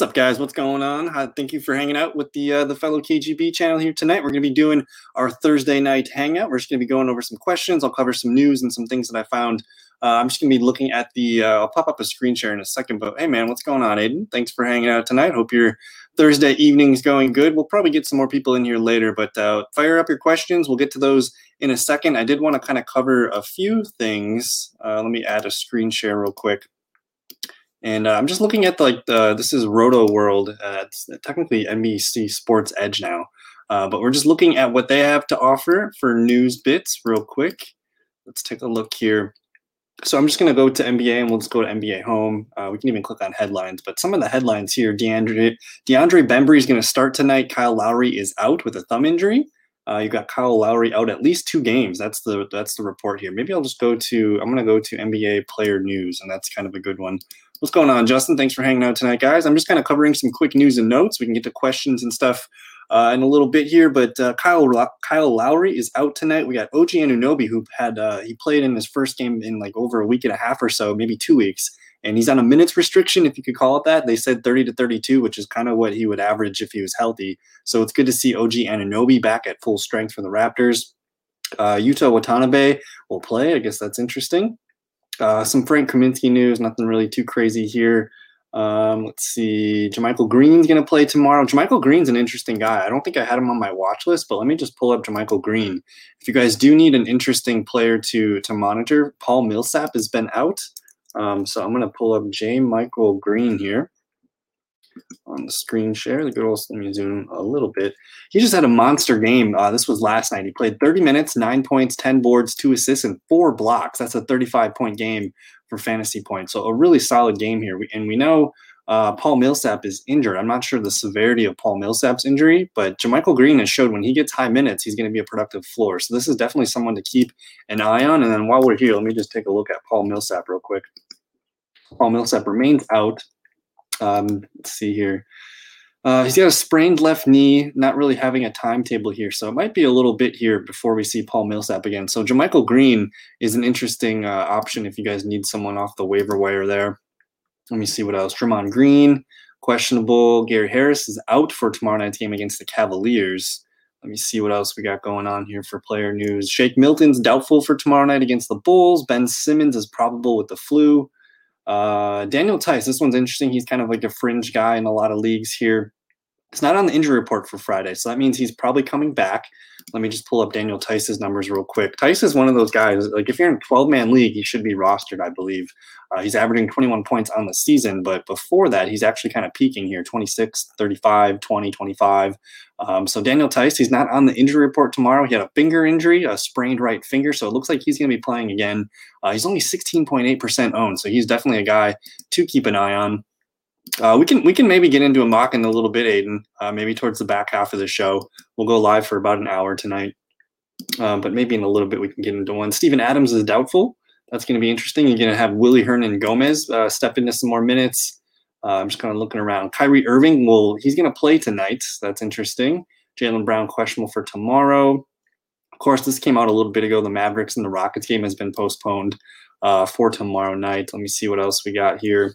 What's up, guys? What's going on? Uh, thank you for hanging out with the uh, the fellow KGB channel here tonight. We're going to be doing our Thursday night hangout. We're just going to be going over some questions. I'll cover some news and some things that I found. Uh, I'm just going to be looking at the. Uh, I'll pop up a screen share in a second. But hey, man, what's going on, Aiden? Thanks for hanging out tonight. Hope your Thursday evening's going good. We'll probably get some more people in here later, but uh, fire up your questions. We'll get to those in a second. I did want to kind of cover a few things. Uh, let me add a screen share real quick. And uh, I'm just looking at like the, this is Rotoworld. Uh, it's technically NBC Sports Edge now, uh, but we're just looking at what they have to offer for news bits real quick. Let's take a look here. So I'm just going to go to NBA and we'll just go to NBA home. Uh, we can even click on headlines, but some of the headlines here: DeAndre DeAndre Bembry is going to start tonight. Kyle Lowry is out with a thumb injury. Uh, you got Kyle Lowry out at least two games. That's the that's the report here. Maybe I'll just go to I'm going to go to NBA player news, and that's kind of a good one. What's going on, Justin? Thanks for hanging out tonight, guys. I'm just kind of covering some quick news and notes. We can get to questions and stuff uh, in a little bit here, but uh, Kyle Kyle Lowry is out tonight. We got OG Anunoby, who had uh, he played in his first game in like over a week and a half or so, maybe two weeks, and he's on a minutes restriction, if you could call it that. They said 30 to 32, which is kind of what he would average if he was healthy. So it's good to see OG Anunoby back at full strength for the Raptors. Uh, Yuta Watanabe will play. I guess that's interesting. Uh, some Frank Kaminsky news, nothing really too crazy here. Um, let's see. JaMychal Green's going to play tomorrow. JaMychal Green's an interesting guy. I don't think I had him on my watch list, but let me just pull up JaMychal Green. If you guys do need an interesting player to to monitor, Paul Millsap has been out. Um, so I'm going to pull up JaMychal Green here on the screen share. The good old, let me zoom a little bit. He just had a monster game. Uh, this was last night. He played 30 minutes, nine points, 10 boards, two assists, and four blocks. That's a 35 point game for fantasy points. So a really solid game here. And we know uh, Paul Millsap is injured. I'm not sure the severity of Paul Millsap's injury, but JaMychal Green has showed when he gets high minutes, he's going to be a productive floor. So this is definitely someone to keep an eye on. And then while we're here, let me just take a look at Paul Millsap real quick. Paul Millsap remains out um, let's see here. Uh, he's got a sprained left knee, not really having a timetable here. So it might be a little bit here before we see Paul Millsap again. So JaMychal Green is an interesting uh, option if you guys need someone off the waiver wire there. Let me see what else. Draymond Green, questionable. Gary Harris is out for tomorrow night's game against the Cavaliers. Let me see what else we got going on here for player news. Shake Milton's doubtful for tomorrow night against the Bulls. Ben Simmons is probable with the flu. Uh, Daniel Theis, this one's interesting. He's kind of like a fringe guy in a lot of leagues here. It's not on the injury report for Friday, so that means he's probably coming back. Let me just pull up Daniel Theis's numbers real quick. Theis is one of those guys. Like if you're in a 12 man league, he should be rostered, I believe. Uh, he's averaging 21 points on the season, but before that, he's actually kind of peaking here 26, 35, 20, 25. Um, so Daniel Theis, he's not on the injury report tomorrow. He had a finger injury, a sprained right finger, so it looks like he's going to be playing again. Uh, he's only 16.8% owned, so he's definitely a guy to keep an eye on. Uh, we can we can maybe get into a mock in a little bit, Aiden. Uh, maybe towards the back half of the show, we'll go live for about an hour tonight. Um, but maybe in a little bit we can get into one. Steven Adams is doubtful. That's going to be interesting. You're going to have Willy Hernangomez uh, step into some more minutes. Uh, I'm just kind of looking around. Kyrie Irving, well, he's going to play tonight. That's interesting. Jaylen Brown questionable for tomorrow. Of course, this came out a little bit ago. The Mavericks and the Rockets game has been postponed uh, for tomorrow night. Let me see what else we got here.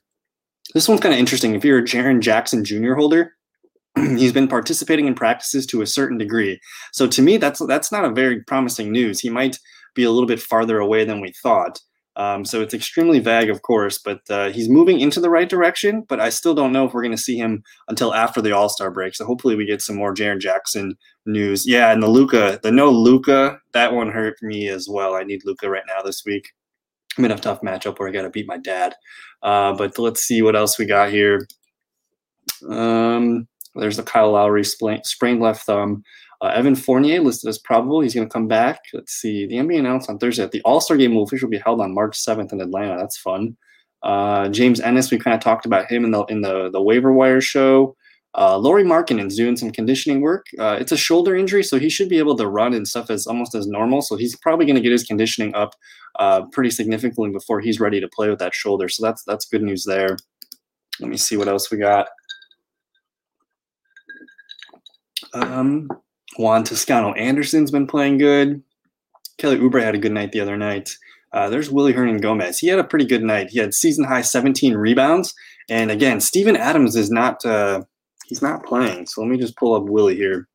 This one's kind of interesting. If you're a Jaren Jackson Jr. holder, he's been participating in practices to a certain degree. So to me, that's that's not a very promising news. He might be a little bit farther away than we thought. Um, so it's extremely vague, of course, but uh, he's moving into the right direction. But I still don't know if we're going to see him until after the All Star break. So hopefully we get some more Jaren Jackson news. Yeah, and the Luka, the no Luka, that one hurt me as well. I need Luka right now this week. I'm in a tough matchup where I got to beat my dad. Uh, but let's see what else we got here. Um, there's the Kyle Lowry sprained left thumb. Uh, Evan Fournier listed as probable. He's going to come back. Let's see. The NBA announced on Thursday that the All Star game will officially be held on March 7th in Atlanta. That's fun. Uh, James Ennis, we kind of talked about him in the in the the waiver wire show. Uh, Lauri Markkanen's doing some conditioning work. Uh, it's a shoulder injury, so he should be able to run and stuff as almost as normal. So he's probably going to get his conditioning up uh, pretty significantly before he's ready to play with that shoulder. So that's that's good news there. Let me see what else we got. Um, Juan Toscano Anderson's been playing good. Kelly Oubre had a good night the other night. Uh, there's Willy Hernangomez. He had a pretty good night. He had season high 17 rebounds. And again, Steven Adams is not uh, he's not playing. So let me just pull up Willie here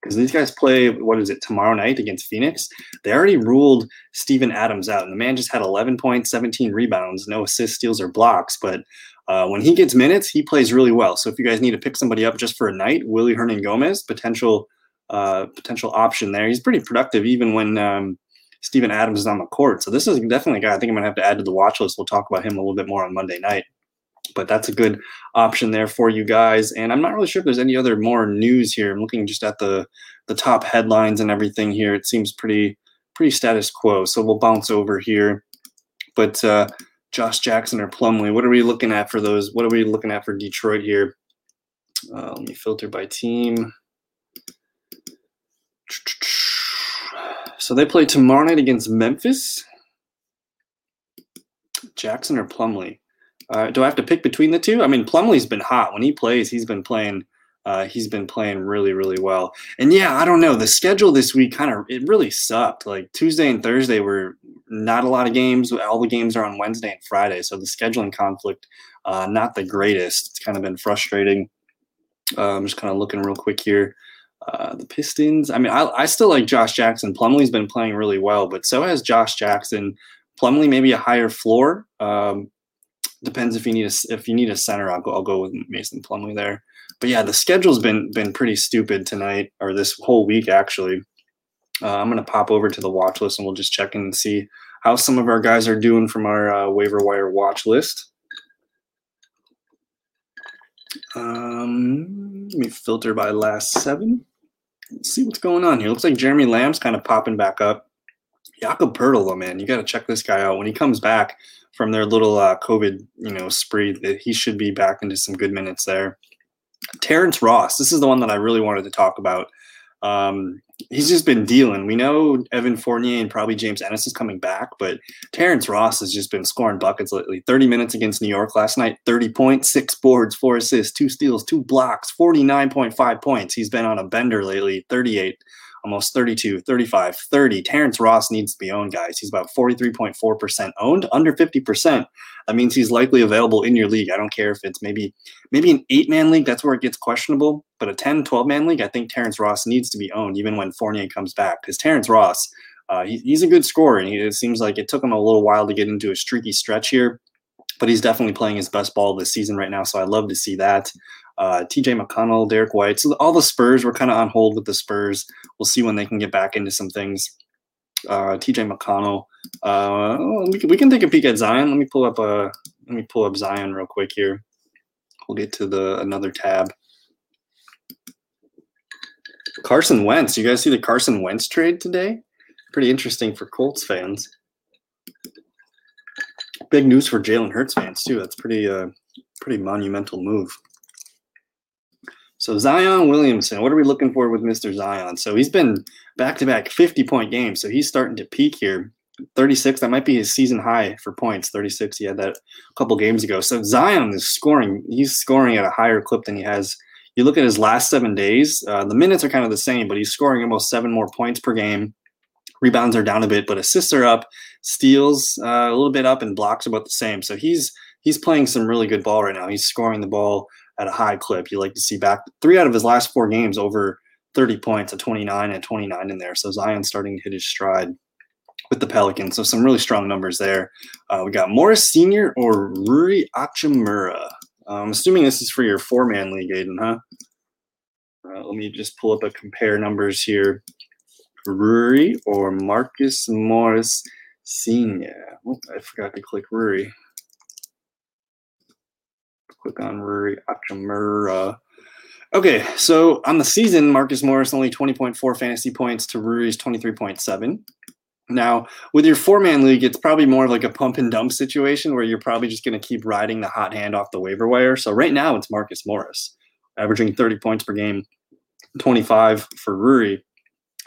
because these guys play what is it tomorrow night against Phoenix. They already ruled Steven Adams out, and the man just had 11 points, 17 rebounds, no assists, steals, or blocks. But uh, when he gets minutes, he plays really well. So if you guys need to pick somebody up just for a night, Willy Hernangomez, potential uh, potential option there. He's pretty productive even when um, Steven Adams is on the court. So this is definitely a guy I think I'm gonna have to add to the watch list. We'll talk about him a little bit more on Monday night. But that's a good option there for you guys. And I'm not really sure if there's any other more news here. I'm looking just at the the top headlines and everything here. It seems pretty pretty status quo. So we'll bounce over here. But uh, Josh Jackson or Plumlee, what are we looking at for those? What are we looking at for Detroit here? Uh, let me filter by team. So they play tomorrow night against Memphis. Jackson or Plumlee? Uh, do I have to pick between the two? I mean, Plumlee's been hot when he plays. He's been playing. Uh, he's been playing really, really well. And yeah, I don't know. The schedule this week kind of it really sucked. Like Tuesday and Thursday were not a lot of games. All the games are on Wednesday and Friday, so the scheduling conflict uh, not the greatest. It's kind of been frustrating. Uh, I'm just kind of looking real quick here. Uh, the Pistons. I mean, I, I still like Josh Jackson. Plumlee's been playing really well, but so has Josh Jackson. Plumlee maybe a higher floor. Um, depends if you need a if you need a center. I'll go I'll go with Mason Plumlee there. But yeah, the schedule's been been pretty stupid tonight or this whole week actually. Uh, I'm gonna pop over to the watch list and we'll just check in and see how some of our guys are doing from our uh, waiver wire watch list. Um, let me filter by last seven. Let's see what's going on here. Looks like Jeremy Lamb's kind of popping back up. Jakob Poeltl, man, you got to check this guy out. When he comes back from their little uh, COVID, you know, spree, that he should be back into some good minutes there. Terrence Ross, this is the one that I really wanted to talk about. Um, he's just been dealing. We know Evan Fournier and probably James Ennis is coming back, but Terrence Ross has just been scoring buckets lately. 30 minutes against New York last night, 30 points, six boards, four assists, two steals, two blocks, 49.5 points. He's been on a bender lately, 38 almost 32, 35, 30. Terrence Ross needs to be owned, guys. He's about 43.4% owned, under 50%. That means he's likely available in your league. I don't care if it's maybe maybe an eight man league, that's where it gets questionable. But a 10, 12 man league, I think Terrence Ross needs to be owned even when Fournier comes back. Because Terrence Ross, uh, he, he's a good scorer, and he, it seems like it took him a little while to get into a streaky stretch here but he's definitely playing his best ball this season right now. So I love to see that uh, TJ McConnell, Derrick White. So all the Spurs were kind of on hold with the Spurs. We'll see when they can get back into some things. Uh, TJ McConnell. Uh, we, can, we can take a peek at Zion. Let me pull up a uh, let me pull up Zion real quick here. We'll get to the another tab. Carson Wentz. You guys see the Carson Wentz trade today? Pretty interesting for Colts fans. Big news for Jalen Hurts fans too. That's pretty uh pretty monumental move. So Zion Williamson, what are we looking for with Mr. Zion? So he's been back to back 50 point games. So he's starting to peak here. 36, that might be his season high for points. 36, he had that a couple games ago. So Zion is scoring, he's scoring at a higher clip than he has. You look at his last seven days, uh, the minutes are kind of the same, but he's scoring almost seven more points per game. Rebounds are down a bit, but assists are up, steals uh, a little bit up, and blocks about the same. So he's he's playing some really good ball right now. He's scoring the ball at a high clip. You like to see back three out of his last four games over 30 points, a 29 and 29 in there. So Zion's starting to hit his stride with the Pelicans. So some really strong numbers there. Uh, we got Morris Senior or Rui Hachimura. I'm assuming this is for your four-man league, Aiden, huh? Uh, let me just pull up a compare numbers here. Rui or Marcus Morris Senior. Oh, I forgot to click Rui click on Rui Hachimura. Okay, so on the season, Marcus Morris only 20.4 fantasy points to Rui's 23.7. Now, with your four man league, it's probably more of like a pump and dump situation where you're probably just going to keep riding the hot hand off the waiver wire. So right now, it's Marcus Morris, averaging 30 points per game, 25 for Rui.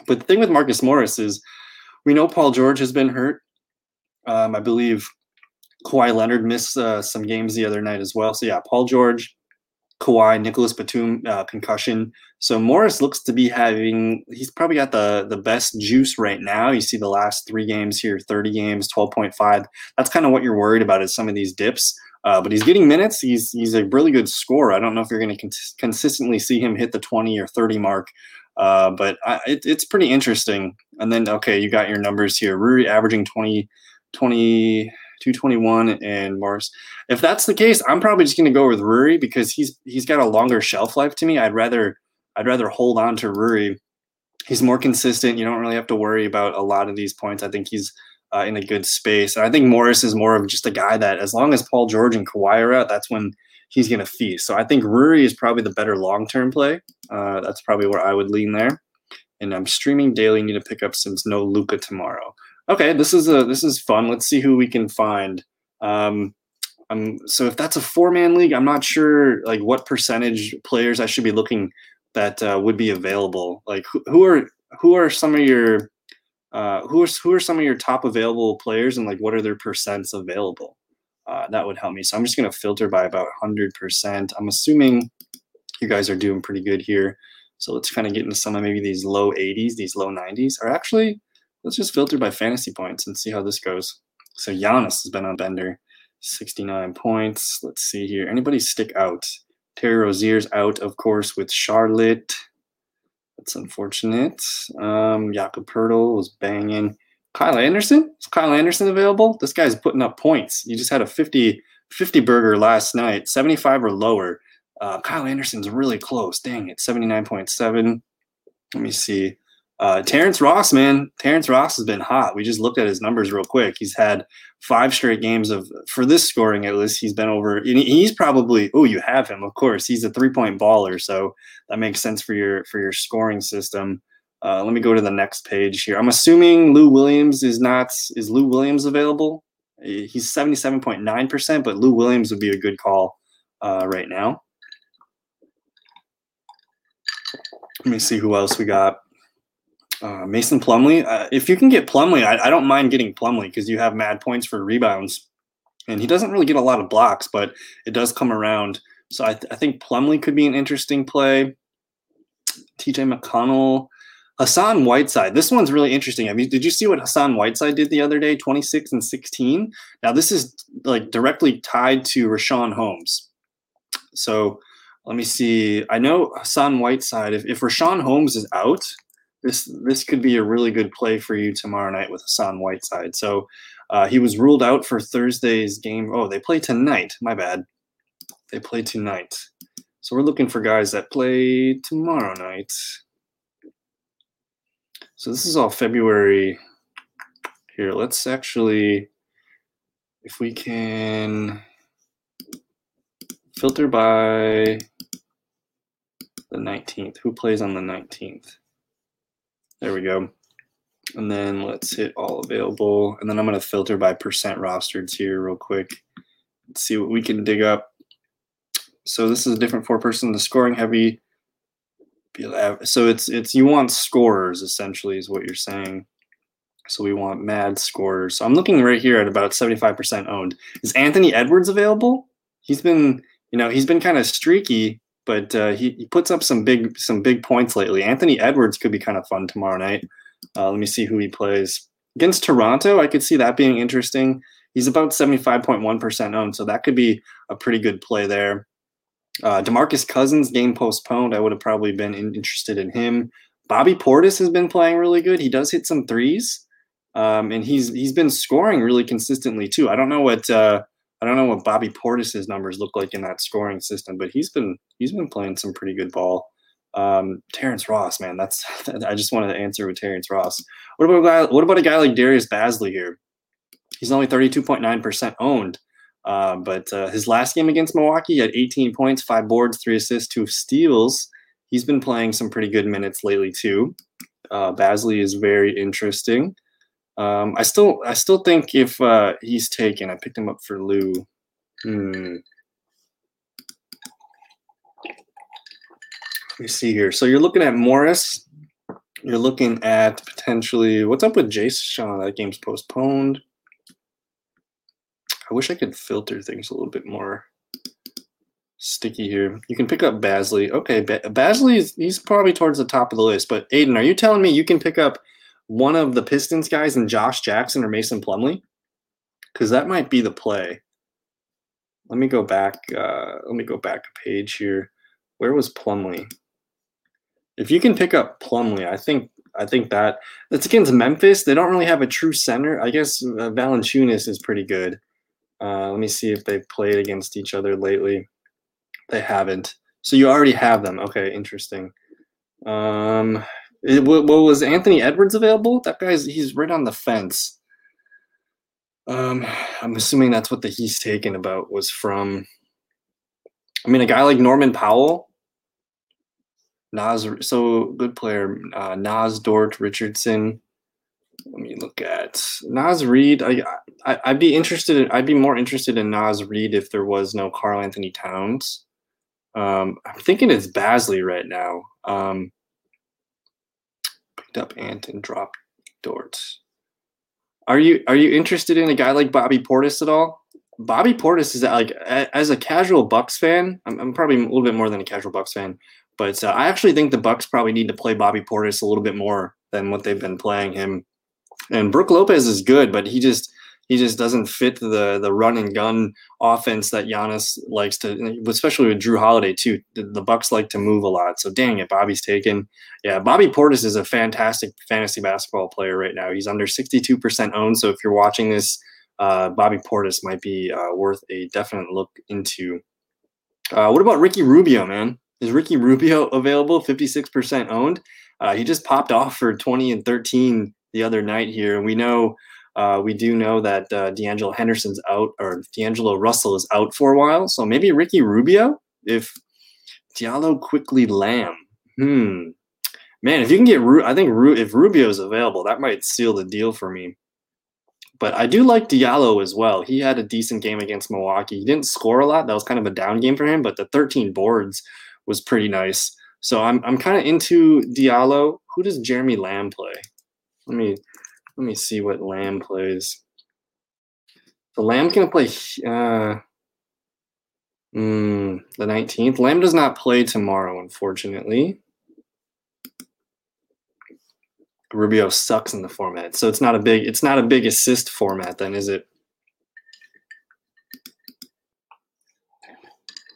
But the thing with Marcus Morris is we know Paul George has been hurt. Um, I believe Kawhi Leonard missed uh, some games the other night as well. So yeah, Paul George Kawhi, Nicolas Batum uh, concussion. So Morris looks to be having. He's probably got the the best juice right now. You see the last three games here, thirty games, twelve point five. That's kind of what you're worried about is some of these dips. Uh, but he's getting minutes. He's he's a really good scorer. I don't know if you're going to cons- consistently see him hit the twenty or thirty mark. Uh, but I, it, it's pretty interesting. And then, okay, you got your numbers here. Rui averaging 20, 20, 221 and Morris. If that's the case, I'm probably just going to go with Rui because he's he's got a longer shelf life to me. I'd rather I'd rather hold on to Rui. He's more consistent. You don't really have to worry about a lot of these points. I think he's uh, in a good space. And I think Morris is more of just a guy that, as long as Paul George and Kawhi are out, that's when he's going to feast. So I think Rui is probably the better long term play. Uh, that's probably where I would lean there. And I'm streaming daily. Need to pick up since no Luka tomorrow okay, this is a this is fun. Let's see who we can find. Um, um, so if that's a four man league, I'm not sure like what percentage players I should be looking that uh, would be available. Like who, who are who are some of your uh, who are who are some of your top available players and like what are their percents available? Uh, that would help me. So I'm just gonna filter by about 100%. I'm assuming you guys are doing pretty good here. So let's kind of get into some of maybe these low 80s, these low 90s, or actually Let's just filter by fantasy points and see how this goes. So Giannis has been on Bender, 69 points. Let's see here. Anybody stick out? Terry Rozier's out, of course, with Charlotte. That's unfortunate. Um, Jakob Poeltl was banging. Kyle Anderson? Is Kyle Anderson available? This guy's putting up points. He just had a 50, 50 burger last night, 75 or lower. Uh, Kyle Anderson's really close. Dang it, 79.7. Let me see. Uh, Terrence Ross, man, Terrence Ross has been hot. We just looked at his numbers real quick. He's had five straight games of for this scoring at least. He's been over. He's probably oh, you have him, of course. He's a three point baller, so that makes sense for your for your scoring system. Uh, let me go to the next page here. I'm assuming Lou Williams is not. Is Lou Williams available? He's 77.9 percent, but Lou Williams would be a good call uh, right now. Let me see who else we got. Uh, Mason Plumlee. Uh, if you can get Plumlee, I, I don't mind getting Plumlee because you have mad points for rebounds, and he doesn't really get a lot of blocks, but it does come around. So I, th- I think Plumlee could be an interesting play. TJ McConnell, Hassan Whiteside. This one's really interesting. I mean, did you see what Hassan Whiteside did the other day? 26 and 16. Now this is like directly tied to Richaun Holmes. So let me see. I know Hassan Whiteside. If if Richaun Holmes is out, this this could be a really good play for you tomorrow night with Hassan Whiteside. So uh, he was ruled out for Thursday's game. Oh, they play tonight. My bad. They play tonight. So we're looking for guys that play tomorrow night. So this is all February. Here, let's actually, if we can filter by the 19th. Who plays on the 19th? There we go. And then let's hit all available. And then I'm going to filter by percent rostered here real quick. Let's see what we can dig up. So this is a different four person, the scoring heavy. So it's it's you want scorers essentially is what you're saying. So we want mad scorers. So I'm looking right here at about 75% owned. Is Anthony Edwards available? He's been, you know, he's been kind of streaky but uh, he, he puts up some big some big points lately. Anthony Edwards could be kind of fun tomorrow night. Uh, let me see who he plays against Toronto. I could see that being interesting. He's about 75.1% owned, so that could be a pretty good play there. Uh, Demarcus Cousins game postponed. I would have probably been in, interested in him. Bobby Portis has been playing really good. He does hit some threes, um, and he's he's been scoring really consistently too. I don't know what uh, I don't know what Bobby Portis's numbers look like in that scoring system, but he's been he's been playing some pretty good ball. Um, Terrence Ross, man, that's I just wanted to answer with Terrence Ross. What about a guy? What about a guy like Darius Bazley here? He's only thirty two point nine percent owned, uh, but uh, his last game against Milwaukee, he had eighteen points, five boards, three assists, two steals. He's been playing some pretty good minutes lately too. Uh, Bazley is very interesting. Um, I still I still think if uh, he's taken, I picked him up for Lou. Hmm. Let me see here. So you're looking at Morris. You're looking at potentially what's up with Jason? That game's postponed. I wish I could filter things a little bit more. sticky here. You can pick up Bazley. Okay, ba- Bazley is he's probably towards the top of the list. But Aiden, are you telling me you can pick up one of the Pistons guys and Josh Jackson or Mason Plumlee? Because that might be the play. Let me go back. Uh, let me go back a page here. Where was Plumlee? If you can pick up Plumlee, I think I think that that's against Memphis. They don't really have a true center. I guess uh, Valanciunas is pretty good. Uh, let me see if they've played against each other lately. They haven't. So you already have them. Okay, interesting. Um, what, was Anthony Edwards available? That guy's he's right on the fence. Um, I'm assuming that's what the he's taken about was from. I mean, a guy like Norman Powell, Nas, so good player, uh, Naz Dort Richardson. Let me look at Naz Reid. I, I I'd be interested. In, I'd be more interested in Naz Reid if there was no Karl-Anthony Towns. Um, I'm thinking it's Bazley right now. Um, picked up Ant and dropped Dort. Are you are you interested in a guy like Bobby Portis at all? Bobby Portis is like as a casual Bucks fan. I'm, I'm probably a little bit more than a casual Bucks fan, but uh, I actually think the Bucks probably need to play Bobby Portis a little bit more than what they've been playing him. And Brook Lopez is good, but he just he just doesn't fit the the run and gun offense that Giannis likes to, especially with Jrue Holiday too. The, Bucks like to move a lot, so dang it, Bobby's taken. Yeah, Bobby Portis is a fantastic fantasy basketball player right now. He's under sixty two percent owned. So if you're watching this, uh, Bobby Portis might be uh, worth a definite look into. Uh, what about Ricky Rubio, man? Is Ricky Rubio available? Fifty six percent owned. Uh, he just popped off for twenty and thirteen the other night here, and we know. Uh, we do know that uh, D'Angelo Henderson's out, or D'Angelo Russell is out for a while. So maybe Ricky Rubio, if Diallo quickly Lamb. Hmm. Man, if you can get, Ru- I think Ru- if Rubio is available, that might seal the deal for me. But I do like Diallo as well. He had a decent game against Milwaukee. He didn't score a lot. That was kind of a down game for him, but the 13 boards was pretty nice. So I'm, I'm kind of into Diallo. Who does Jeremy Lamb play? Let me let me see what Lamb plays. The Lamb can play uh, mm, the 19th. Lamb does not play tomorrow, unfortunately. Rubio sucks in the format, so it's not a big it's not a big assist format, then, is it?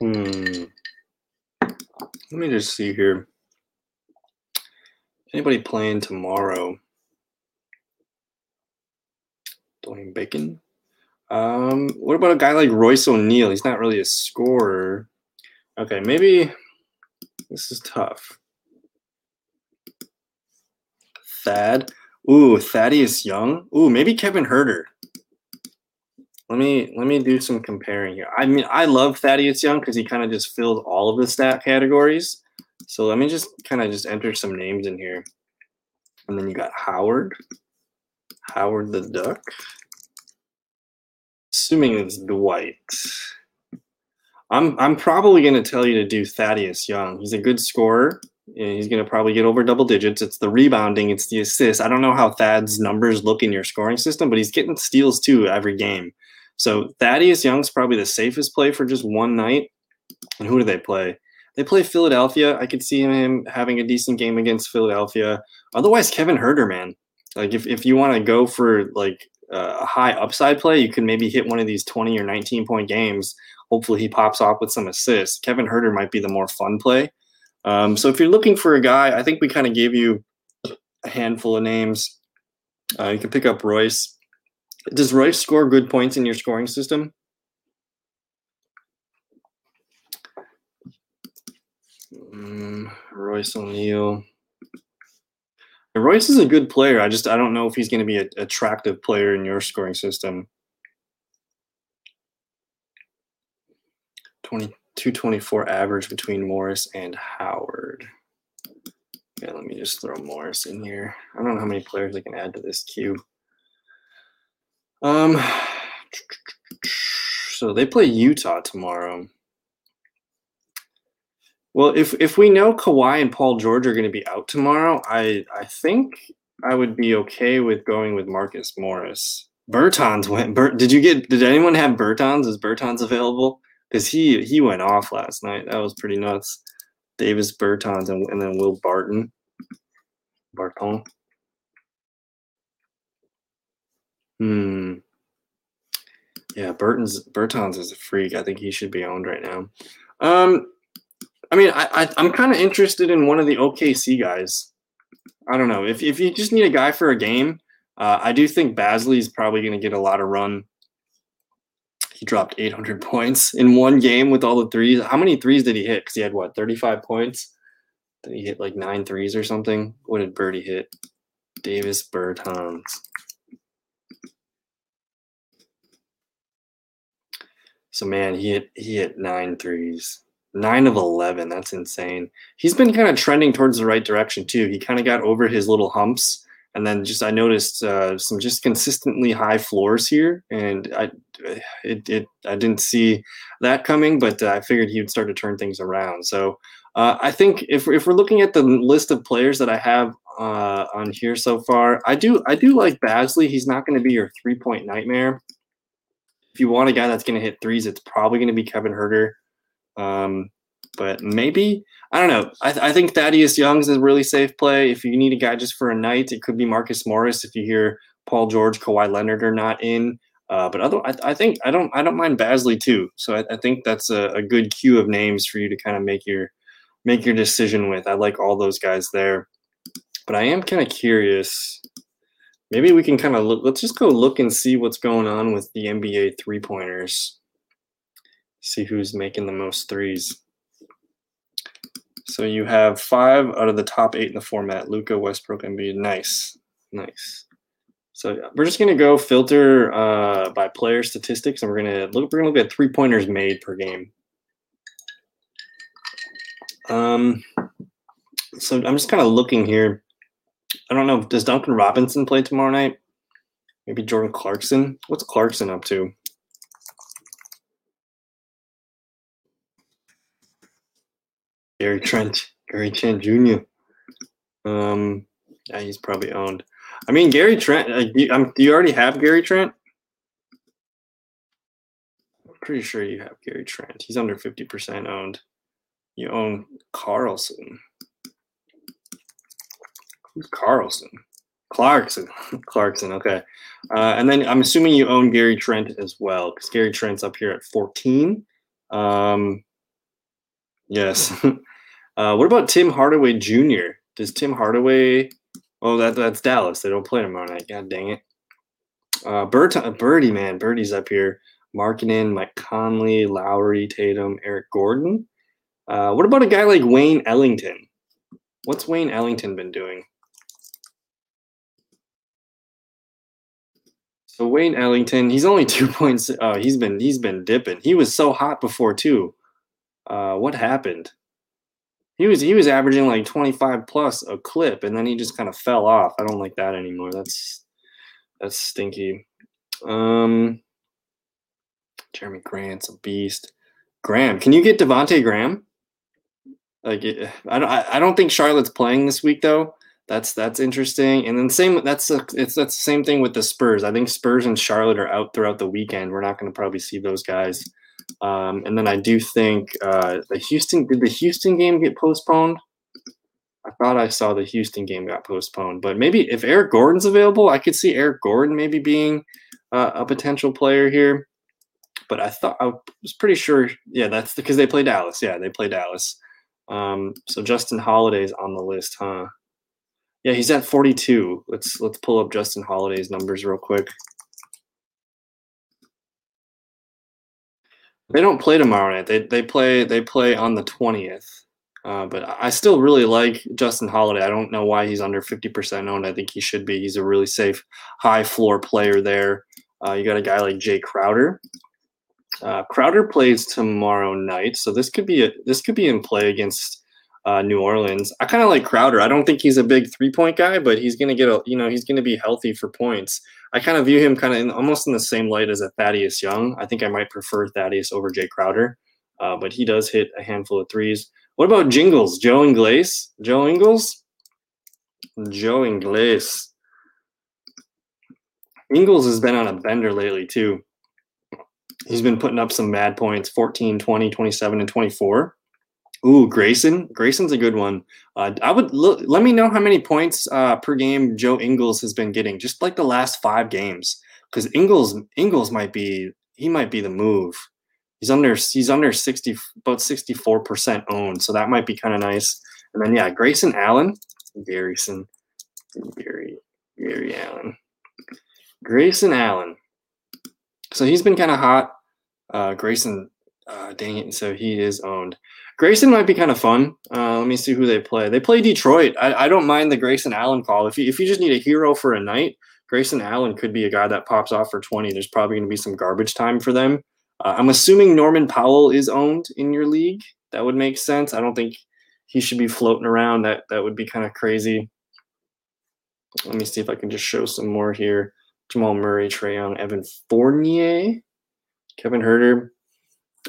Hmm. Let me just see here. Anybody playing tomorrow? Dwayne Bacon. Um, what about a guy like Royce O'Neale? He's not really a scorer. Okay, maybe this is tough. Thad. Ooh, Thaddeus Young. Ooh, maybe Kevin Huerter. Let me let me do some comparing here. I mean, I love Thaddeus Young because he kind of just filled all of the stat categories. So let me just kind of just enter some names in here. And then you got Howard. Howard the Duck. Assuming it's Dwight. I'm I'm probably going to tell you to do Thaddeus Young. He's a good scorer. He's going to probably get over double digits. It's the rebounding, it's the assists. I don't know how Thad's numbers look in your scoring system, but he's getting steals too every game. So Thaddeus Young's probably the safest play for just one night. And who do they play? They play Philadelphia. I could see him having a decent game against Philadelphia. Otherwise, Kevin Huerter, man. Like if, if you want to go for like a high upside play, you can maybe hit one of these 20 or 19 point games. Hopefully he pops off with some assists. Kevin Huerter might be the more fun play. Um, so if you're looking for a guy, I think we kind of gave you a handful of names. Uh, you can pick up Royce. Does Royce score good points in your scoring system? Um, Royce Royce is a good player. I just I don't know if he's going to be an attractive player in your scoring system. 22 24 average between Morris and Howard. Yeah, let me just throw Morris in here. I don't know how many players I can add to this queue. Um so they play Utah tomorrow. Well, if if we know Kawhi and Paul George are going to be out tomorrow, I I think I would be okay with going with Marcus Morris. Bertans went. Bert, did you get? Did anyone have Bertans? Is Bertans available? because he he went off last night. That was pretty nuts. Davis Bertans and, and then Will Barton. Barton. Hmm. Yeah, Bertans Bertans is a freak. I think he should be owned right now. Um, I mean, I, I am kind of interested in one of the OKC guys. I don't know if if you just need a guy for a game. Uh, I do think Bazley is probably going to get a lot of run. He dropped 800 points in one game with all the threes. How many threes did he hit? Because he had what 35 points. Did he hit like nine threes or something? What did Birdie hit? Davis Bertans. So man, he hit he hit nine threes. Nine of eleven. That's insane. He's been kind of trending towards the right direction too. He kind of got over his little humps, and then just I noticed uh, some just consistently high floors here, and I it, it I didn't see that coming, but uh, I figured he would start to turn things around. So uh, I think if if we're looking at the list of players that I have uh, on here so far, I do I do like Bazley. He's not going to be your three point nightmare if you want a guy that's going to hit threes, it's probably going to be Kevin Huerter. Um, but maybe I don't know. I, th- I think Thaddeus Young's a really safe play. If you need a guy just for a night, it could be Marcus Morris. If you hear Paul George, Kawhi Leonard are not in, uh, but other, I, I, think I don't I don't mind Bazley too. So I, I think that's a, a, good queue of names for you to kind of make your make your decision with. I like all those guys there, but I am kind of curious maybe we can kind of look. Let's just go look and see what's going on with the NBA three pointers. See who's making the most threes. So you have five out of the top eight in the format. Luka, Westbrook, Embiid. Nice, nice. So we're just gonna go filter uh, by player statistics, and we're gonna look. We're gonna look at three pointers made per game. Um, so I'm just kind of looking here. I don't know. Does Duncan Robinson play tomorrow night? Maybe Jordan Clarkson. What's Clarkson up to? Gary Trent, Gary Trent Jr. Um, yeah, he's probably owned. I mean, Gary Trent. Um, do you already have Gary Trent? I'm pretty sure you have Gary Trent. He's under fifty percent owned. You own Carlson. Who's Carlson? Clarkson. Clarkson. Okay. Uh, and then I'm assuming you own Gary Trent as well, because Gary Trent's up here at 14. Um, yes. uh, what about Tim Hardaway Jr.? Does Tim Hardaway? Oh, that that's Dallas. They don't play tomorrow night. God dang it. Uh, Bird, Birdie, man, Birdie's up here. Markkanen, Mike Conley, Lowry, Tatum, Eric Gordon. Uh, what about a guy like Wayne Ellington? What's Wayne Ellington been doing? So Wayne Ellington, he's only two points. Oh, he's been he's been dipping. He was so hot before too. Uh, what happened? He was he was averaging like 25 plus a clip, and then he just kind of fell off. I don't like that anymore. That's that's stinky. Um, Jerami Grant's a beast. Graham, can you get Devonte Graham? Like, I don't I don't think Charlotte's playing this week though. That's that's interesting. And then same that's a, it's that's the same thing with the Spurs. I think Spurs and Charlotte are out throughout the weekend. We're not going to probably see those guys. Um, and then I do think uh, the Houston did the Houston game get postponed? I thought I saw the Houston game got postponed, but maybe if Eric Gordon's available, I could see Eric Gordon maybe being uh, a potential player here. But I thought I was pretty sure, yeah, that's because they play Dallas. Yeah, they play Dallas. Um, so Justin Holiday's on the list, huh? Yeah, he's at 42. Let's let's pull up Justin Holiday's numbers real quick. They don't play tomorrow night. They they play they play on the 20th. Uh, but I still really like Justin Holiday. I don't know why he's under 50% owned. I think he should be. He's a really safe, high floor player there. Uh, you got a guy like Jay Crowder. Uh, Crowder plays tomorrow night, so this could be a, this could be in play against uh, New Orleans. I kind of like Crowder. I don't think he's a big three point guy, but he's going to get a, you know, he's going to be healthy for points. I kind of view him kind of almost in the same light as a Thaddeus Young. I think I might prefer Thaddeus over Jay Crowder, uh, but he does hit a handful of threes. What about Jingles? Joe Ingles? Joe Ingles? Joe Ingles. Ingles has been on a bender lately too. He's been putting up some mad points 14, 20, 27, and 24. Ooh, Grayson. Grayson's a good one. Uh, I would look, let me know how many points uh, per game Joe Ingles has been getting, just like the last five games, because Ingles Ingles might be he might be the move. He's under he's under sixty about sixty four percent owned, so that might be kind of nice. And then yeah, Grayson Allen, Garrison, Gary Gary Allen, Grayson Allen. So he's been kind of hot. Uh, Grayson, uh, dang it, so he is owned. Grayson might be kind of fun. Uh, let me see who they play. They play Detroit. I, I don't mind the Grayson Allen call. If you, if you just need a hero for a night, Grayson Allen could be a guy that pops off for 20. There's probably going to be some garbage time for them. Uh, I'm assuming Norman Powell is owned in your league. That would make sense. I don't think he should be floating around. That that would be kind of crazy. Let me see if I can just show some more here. Jamal Murray, Trae Young, Evan Fournier, Kevin Huerter.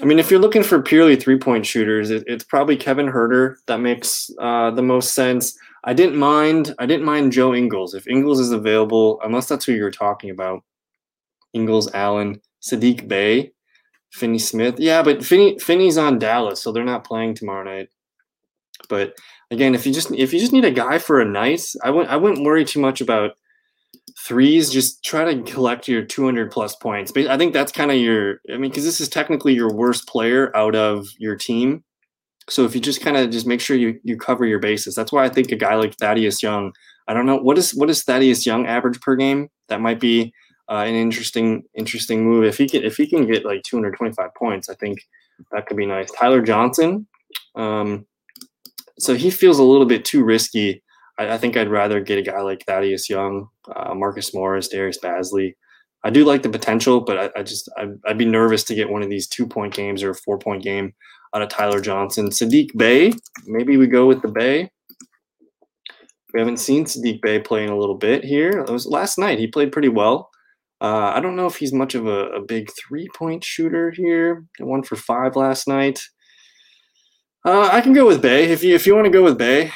I mean, if you're looking for purely three point shooters, it, it's probably Kevin Huerter that makes uh, the most sense. I didn't mind. I didn't mind Joe Ingles if Ingles is available, unless that's who you're talking about. Ingles, Allen, Saddiq Bey, Finney Smith. Yeah, but Finney Finney's on Dallas, so they're not playing tomorrow night. But again, if you just if you just need a guy for a night, I wouldn't I wouldn't worry too much about threes just try to collect your 200 plus points. But i think that's kind of your i mean because this is technically your worst player out of your team. So if you just kind of just make sure you you cover your bases. That's why i think a guy like thaddeus young i don't know what is what is thaddeus young average per game? That might be uh, an interesting interesting move. If he can if he can get like 225 points i think that could be nice. Tyler johnson um, so he feels a little bit too risky I, I think I'd rather get a guy like Thaddeus Young, uh, Marcus Morris, Darius Bazley. I do like the potential, but I, I just I'd, I'd, be nervous to get one of these two point games or a four point game out of Tyler Johnson. Saddiq Bey, maybe we go with the Bey. We haven't seen Saddiq Bey playing a little bit here. It was last night. He played pretty well. Uh, I don't know if he's much of a, a big three point shooter here. One for five last night. Uh, I can go with Bey if you if you want to go with Bey.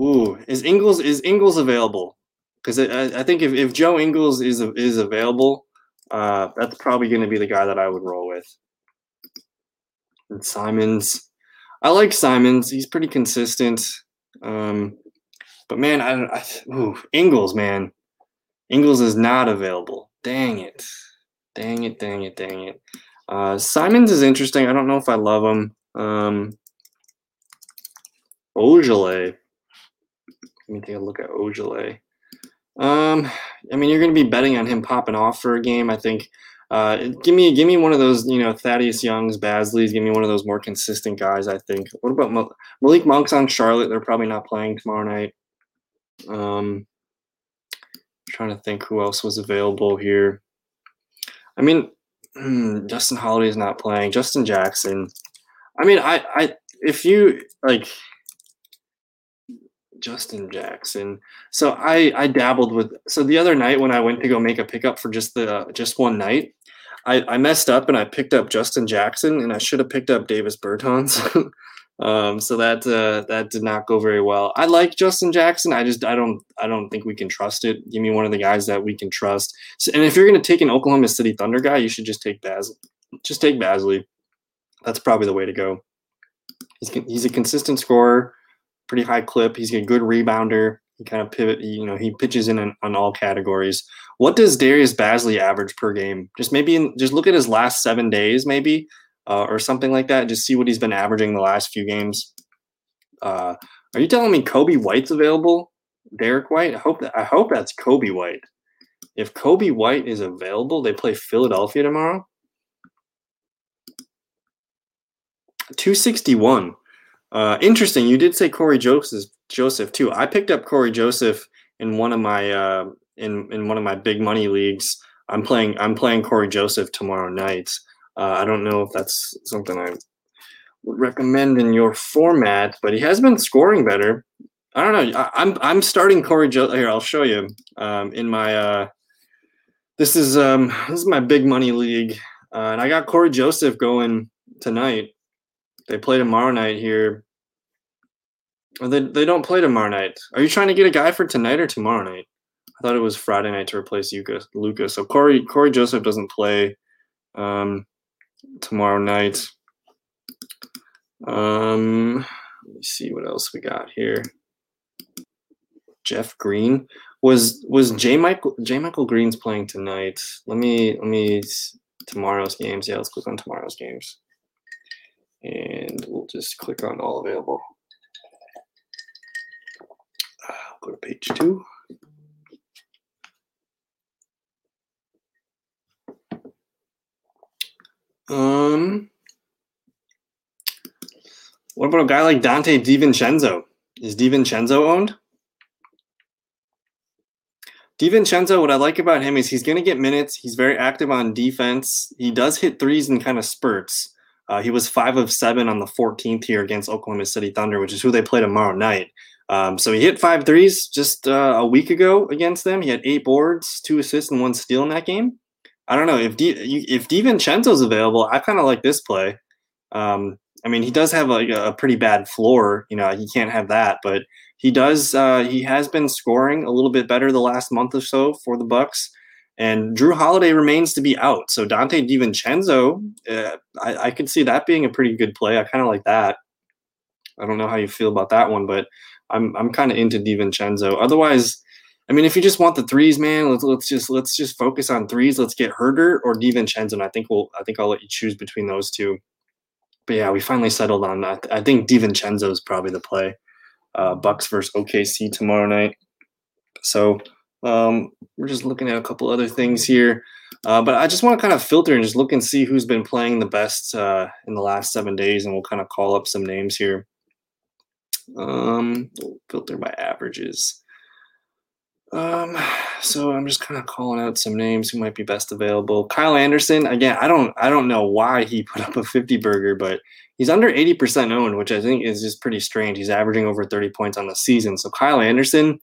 Ooh, is Ingles is Ingles available? Because I, I, think if, if Joe Ingles is is available, uh, that's probably going to be the guy that I would roll with. And Simons, I like Simons. He's pretty consistent. Um, but man, I, I ooh, Ingles, man, Ingles is not available. Dang it, dang it, dang it, dang it. Uh, Simons is interesting. I don't know if I love him. Um. Let me take a look at Ojeleye. Um, I mean, you're going to be betting on him popping off for a game. I think. Uh, give me, give me one of those, you know, Thaddeus Young's, Bazley's. Give me one of those more consistent guys. I think. What about Mal- Malik Monk's on Charlotte? They're probably not playing tomorrow night. Um, trying to think who else was available here. I mean, Justin Holiday is not playing. Justin Jackson. I mean, I, I, if you like, Justin Jackson. So I I dabbled with so the other night when I went to go make a pickup for just the just one night, I, I messed up and I picked up Justin Jackson and I should have picked up Davis Bertans. um, so that uh, that did not go very well. I like Justin Jackson. I just I don't I don't think we can trust it. Give me one of the guys that we can trust. So, and if you're going to take an Oklahoma City Thunder guy, you should just take Baz. Just take Bazley. That's probably the way to go. He's he's a consistent scorer pretty high clip. He's a good rebounder. He kind of pivot, you know, he pitches in on, on all categories. What does Darius Bazley average per game? Just maybe in, just look at his last seven days, maybe, uh, or something like that. Just see what he's been averaging the last few games. Uh, are you telling me Coby White's available? Derrick White? I hope that I hope that's Coby White. If Coby White is available, they play Philadelphia tomorrow. 261. Uh, interesting. You did say Cory Joseph, Joseph too. I picked up Cory Joseph in one of my uh, in in one of my big money leagues. I'm playing I'm playing Cory Joseph tomorrow night. Uh, I don't know if that's something I would recommend in your format, but he has been scoring better. I don't know. I, am I'm, I'm starting Cory Joseph here. I'll show you um, in my. Uh, this is um this is my big money league, uh, and I got Cory Joseph going tonight. They play tomorrow night here. Or they they don't play tomorrow night. Are you trying to get a guy for tonight or tomorrow night? I thought it was Friday night to replace Luka. Luka. So Corey Cory Joseph doesn't play um, tomorrow night. Um, let me see what else we got here. Jeff Green was was JaMychal J Michael Green's playing tonight. Let me let me tomorrow's games. Yeah, let's click on tomorrow's games, and we'll just click on all available. Uh, go to page two. Um, what about a guy like Donte DiVincenzo? Is DiVincenzo owned? DiVincenzo, what I like about him is he's going to get minutes. He's very active on defense. He does hit threes in kind of spurts. Uh, he was five of seven on the 14th here against Oklahoma City Thunder, which is who they play tomorrow night. Um, so he hit five threes just uh, a week ago against them. He had eight boards, two assists, and one steal in that game. I don't know if D, if DiVincenzo's available. I kind of like this play. Um, I mean, he does have a, a, pretty bad floor. You know, he can't have that, but he does. Uh, he has been scoring a little bit better the last month or so for the Bucks. And Jrue Holiday remains to be out. So Donte DiVincenzo, uh, I, I could see that being a pretty good play. I kind of like that. I don't know how you feel about that one, but I'm I'm kind of into DiVincenzo. Otherwise, I mean, if you just want the threes, man, let's let's just let's just focus on threes. Let's get Huerter or DiVincenzo. And I think we'll I think I'll let you choose between those two. But yeah, we finally settled on that. I think DiVincenzo is probably the play. Uh, Bucks versus OKC tomorrow night. So um, we're just looking at a couple other things here. Uh, but I just want to kind of filter and just look and see who's been playing the best uh, in the last seven days, and we'll kind of call up some names here. Um, filter by averages. Um, so I'm just kind of calling out some names who might be best available. Kyle Anderson, again, I don't I don't know why he put up a 50 burger, but he's under 80% owned, which I think is just pretty strange. He's averaging over 30 points on the season. So Kyle Anderson,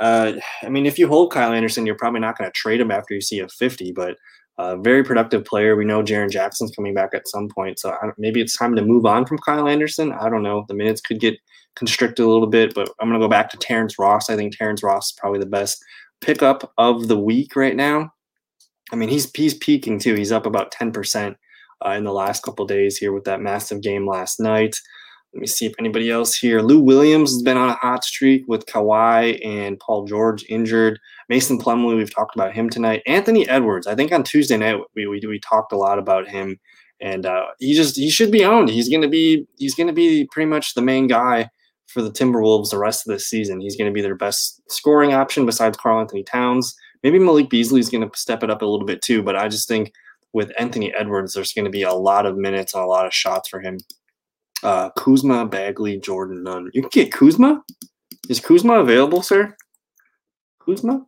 uh, I mean, if you hold Kyle Anderson, you're probably not going to trade him after you see a 50, but uh, very productive player. We know Jaren Jackson's coming back at some point, so maybe it's time to move on from Kyle Anderson. I don't know. The minutes could get constricted a little bit, but I'm going to go back to Terrence Ross. I think Terrence Ross is probably the best pickup of the week right now. I mean, he's he's peaking too. He's up about 10% uh, in the last couple days here with that massive game last night. Let me see if anybody else here. Lou Williams has been on a hot streak with Kawhi and Paul George injured. Mason Plumlee, we've talked about him tonight. Anthony Edwards, I think on Tuesday night we we, we talked a lot about him, and uh, he just he should be owned. He's gonna be he's gonna be pretty much the main guy for the Timberwolves the rest of the season. He's to be their best scoring option besides Karl-Anthony Towns. Maybe Malik Beasley is to step it up a little bit too, but I just think with Anthony Edwards, there's going to be a lot of minutes and a lot of shots for him. Uh, Kuzma, Bagley, Jordan, Nunn. You can get Kuzma. Is Kuzma available, sir? Kuzma?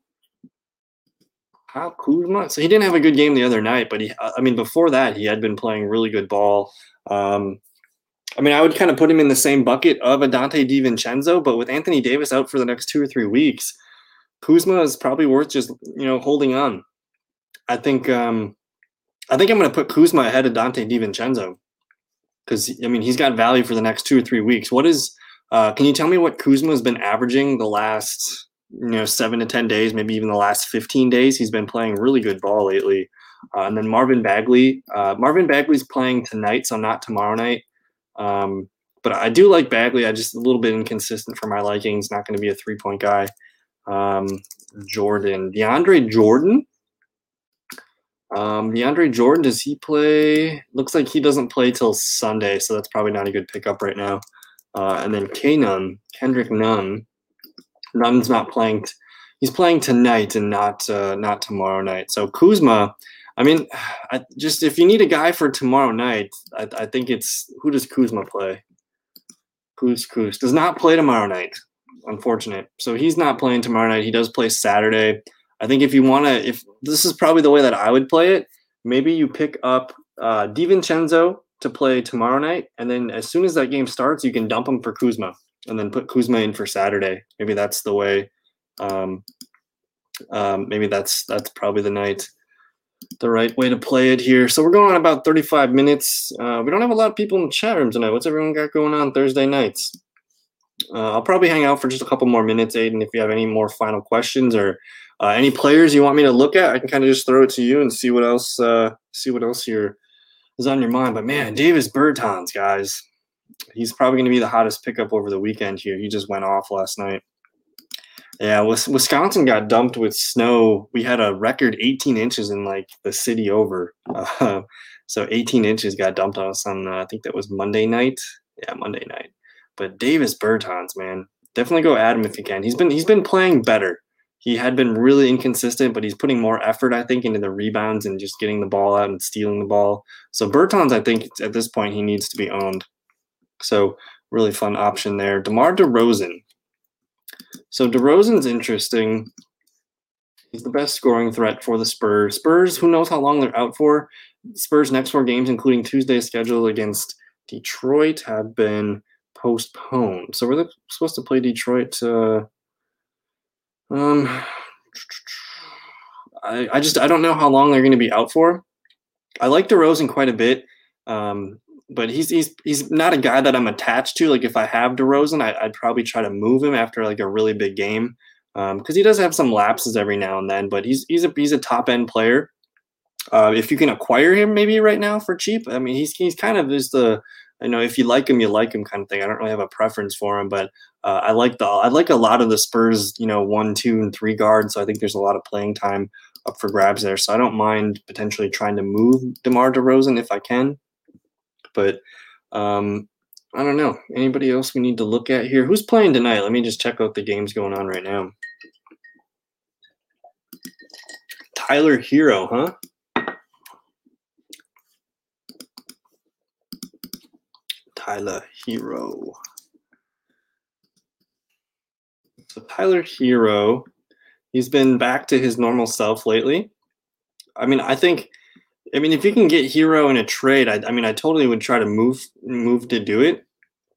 How Kuzma? So he didn't have a good game the other night, but he, I mean, before that, he had been playing really good ball. Um, I mean, I would kind of put him in the same bucket of a Donte DiVincenzo, but with Anthony Davis out for the next two or three weeks, Kuzma is probably worth just you know holding on. I think um, I think I'm going to put Kuzma ahead of Donte DiVincenzo because I mean he's got value for the next two or three weeks. What is? Uh, can you tell me what Kuzma has been averaging the last you know seven to ten days, maybe even the last fifteen days? He's been playing really good ball lately. Uh, and then Marvin Bagley. Uh, Marvin Bagley's playing tonight, so not tomorrow night. Um, but I do like Bagley. I just a little bit inconsistent for my liking. He's Not going to be a three point guy. Um, Jordan, DeAndre Jordan. Um, DeAndre Jordan, does he play? Looks like he doesn't play till Sunday, so that's probably not a good pickup right now. Uh, and then K Nunn, Kendrick Nunn. Nunn's not playing. T- he's playing tonight and not uh, not tomorrow night. So Kuzma, I mean, I just if you need a guy for tomorrow night, I, I think it's who does Kuzma play? Kuz Kuz does not play tomorrow night. Unfortunate. So he's not playing tomorrow night. He does play Saturday. I think if you want to, if this is probably the way that I would play it, maybe you pick up uh, DiVincenzo to play tomorrow night, and then as soon as that game starts, you can dump him for Kuzma, and then put Kuzma in for Saturday. Maybe that's the way. Um, um, maybe that's that's probably the night the right way to play it here. So we're going on about 35 minutes. Uh, we don't have a lot of people in the chat room tonight. What's everyone got going on Thursday nights? Uh, I'll probably hang out for just a couple more minutes, Aiden, if you have any more final questions or Uh, any players you want me to look at? I can kind of just throw it to you and see what else. Uh, see what else here is on your mind. But man, Davis Bertans, guys, he's probably going to be the hottest pickup over the weekend here. He just went off last night. Yeah, Wisconsin got dumped with snow. We had a record 18 inches in like the city over. Uh, so 18 inches got dumped on us on uh, I think that was Monday night. Yeah, Monday night. But Davis Bertans, man, definitely go at him if you can. He's been he's been playing better. He had been really inconsistent, but he's putting more effort, I think, into the rebounds and just getting the ball out and stealing the ball. So Bertans, I think at this point he needs to be owned. So really fun option there. DeMar DeRozan. So DeRozan's interesting. He's the best scoring threat for the Spurs. Spurs, who knows how long they're out for? Spurs' next four games, including Tuesday's schedule against Detroit, have been postponed. So we're supposed to play Detroit. Uh, um, I, I just I don't know how long they're going to be out for. I like DeRozan quite a bit, um, but he's he's he's not a guy that I'm attached to. Like if I have DeRozan, I, I'd probably try to move him after like a really big game because um, he does have some lapses every now and then. But he's he's a he's a top end player. Uh, if you can acquire him maybe right now for cheap, I mean he's he's kind of just the I know if you like him, you like him kind of thing. I don't really have a preference for him, but uh, I like the I like a lot of the Spurs, you know, one, two, and three guards. So I think there's a lot of playing time up for grabs there. So I don't mind potentially trying to move DeMar DeRozan if I can. But um, I don't know. Anybody else we need to look at here? Who's playing tonight? Let me just check out the games going on right now. Tyler Herro, huh? Tyler Herro. So Tyler Herro, he's been back to his normal self lately. I mean, I think, I mean, if you can get Herro in a trade, I, I mean, I totally would try to move move to do it.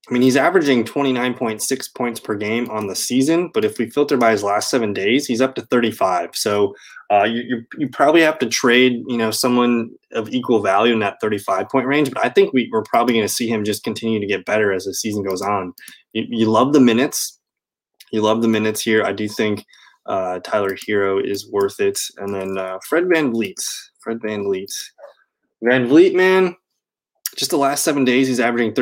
I mean, he's averaging 29.6 points per game on the season, but if we filter by his last seven days, he's up to 35. So uh, you, you, you probably have to trade, you know, someone of equal value in that 35 point range. But I think we, we're probably going to see him just continue to get better as the season goes on. You, you love the minutes. You love the minutes here. I do think uh, Tyler Herro is worth it. And then uh, Fred VanVleet. Fred VanVleet. Van Vliet, man, just the last seven days, he's averaging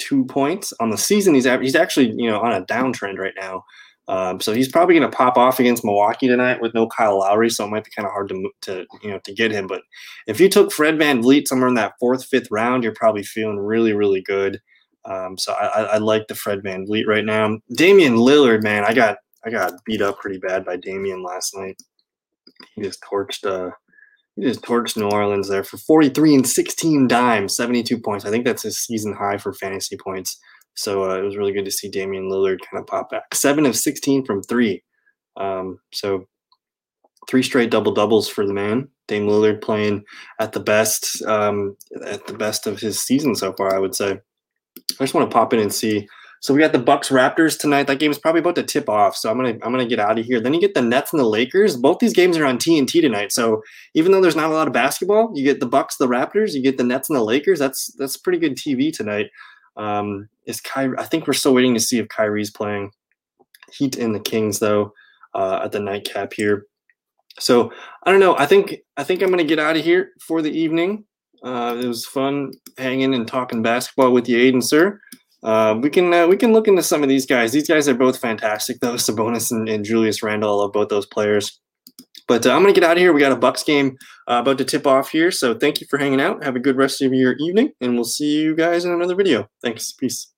38.2 points. On the season, he's he's actually you know on a downtrend right now. Um, so he's probably going to pop off against Milwaukee tonight with no Kyle Lowry, so it might be kind of hard to to you know to get him. But if you took Fred Van VanVleet somewhere in that fourth, fifth round, you're probably feeling really, really good. Um, so I, I, like the Fred Van VanVleet right now. Damian Lillard, man, I got I got beat up pretty bad by Damian last night. He just torched uh just torched New Orleans there for 43 and 16 dimes, 72 points. I think that's his season high for fantasy points. So uh, it was really good to see Damian Lillard kind of pop back. Seven of 16 from three. Um, so three straight double doubles for the man. Dame Lillard playing at the best, um, at the best of his season so far, I would say. I just want to pop in and see so we got the Bucks Raptors tonight. That game is probably about to tip off. So I'm gonna I'm gonna get out of here. Then you get the Nets and the Lakers. Both these games are on TNT tonight. So even though there's not a lot of basketball, you get the Bucks, the Raptors, you get the Nets and the Lakers. That's that's pretty good TV tonight. Um, is Kyrie? I think we're still waiting to see if Kyrie's playing. Heat and the Kings though uh, at the nightcap here. So I don't know. I think I think I'm gonna get out of here for the evening. Uh, it was fun hanging and talking basketball with you, Aiden, sir. Uh, we can uh, we can look into some of these guys. These guys are both fantastic, though. Sabonis and, and Julius Randle, I love both those players. But uh, I'm gonna get out of here. We got a Bucks game uh, about to tip off here, so thank you for hanging out. Have a good rest of your evening, and we'll see you guys in another video. Thanks. Peace.